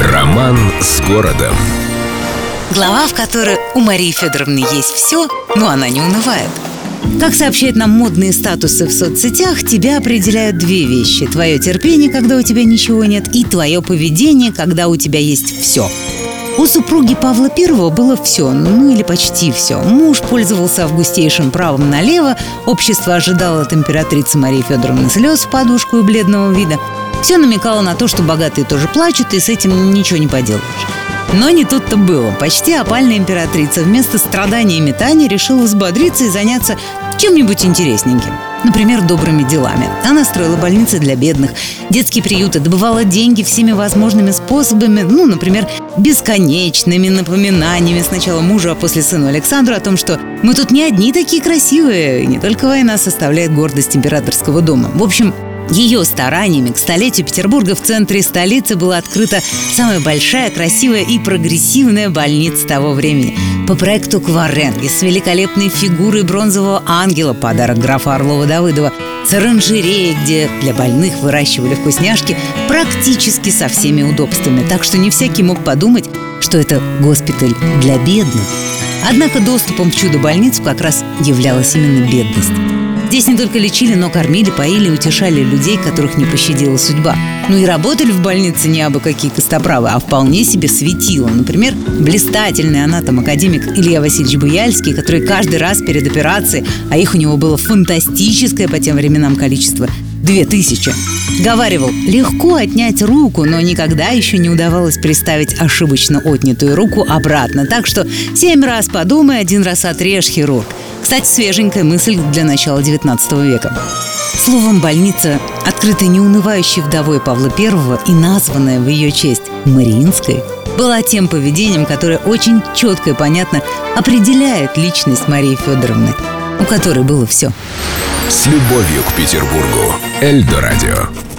Роман с городом. Глава, в которой у Марии Федоровны есть все, но она не унывает. Как сообщают нам модные статусы в соцсетях, тебя определяют две вещи. Твое терпение, когда у тебя ничего нет, и твое поведение, когда у тебя есть все. У супруги Павла I было все, ну или почти все. Муж пользовался августейшим правом налево, общество ожидало от императрицы Марии Федоровны слез в подушку и бледного вида. Все намекало на то, что богатые тоже плачут, и с этим ничего не поделаешь. Но не тут-то было. Почти опальная императрица вместо страдания и метания решила взбодриться и заняться чем-нибудь интересненьким. Например, добрыми делами. Она строила больницы для бедных, детские приюты, добывала деньги всеми возможными способами, ну, например, бесконечными напоминаниями сначала мужу, а после сыну Александру о том, что мы тут не одни такие красивые, и не только война составляет гордость императорского дома. В общем, ее стараниями к столетию Петербурга в центре столицы была открыта самая большая, красивая и прогрессивная больница того времени. По проекту Кваренги с великолепной фигурой бронзового ангела, подарок графа Орлова-Давыдова, с оранжереей, где для больных выращивали вкусняшки практически со всеми удобствами. Так что не всякий мог подумать, что это госпиталь для бедных. Однако доступом в чудо-больницу как раз являлась именно бедность. Здесь не только лечили, но кормили, поили, утешали людей, которых не пощадила судьба. Ну и работали в больнице не абы какие костоправы, а вполне себе светило. Например, блистательный анатом-академик Илья Васильевич Буяльский, который каждый раз перед операцией, а их у него было фантастическое по тем временам количество, две тысячи. Говаривал, легко отнять руку, но никогда еще не удавалось приставить ошибочно отнятую руку обратно. Так что семь раз подумай, один раз отрежь хирург. Кстати, свеженькая мысль для начала XIX века. Словом, больница, открытая неунывающей вдовой Павла I и названная в ее честь Мариинской, была тем поведением, которое очень четко и понятно определяет личность Марии Федоровны, у которой было все. С любовью к Петербургу. Эльдо радио.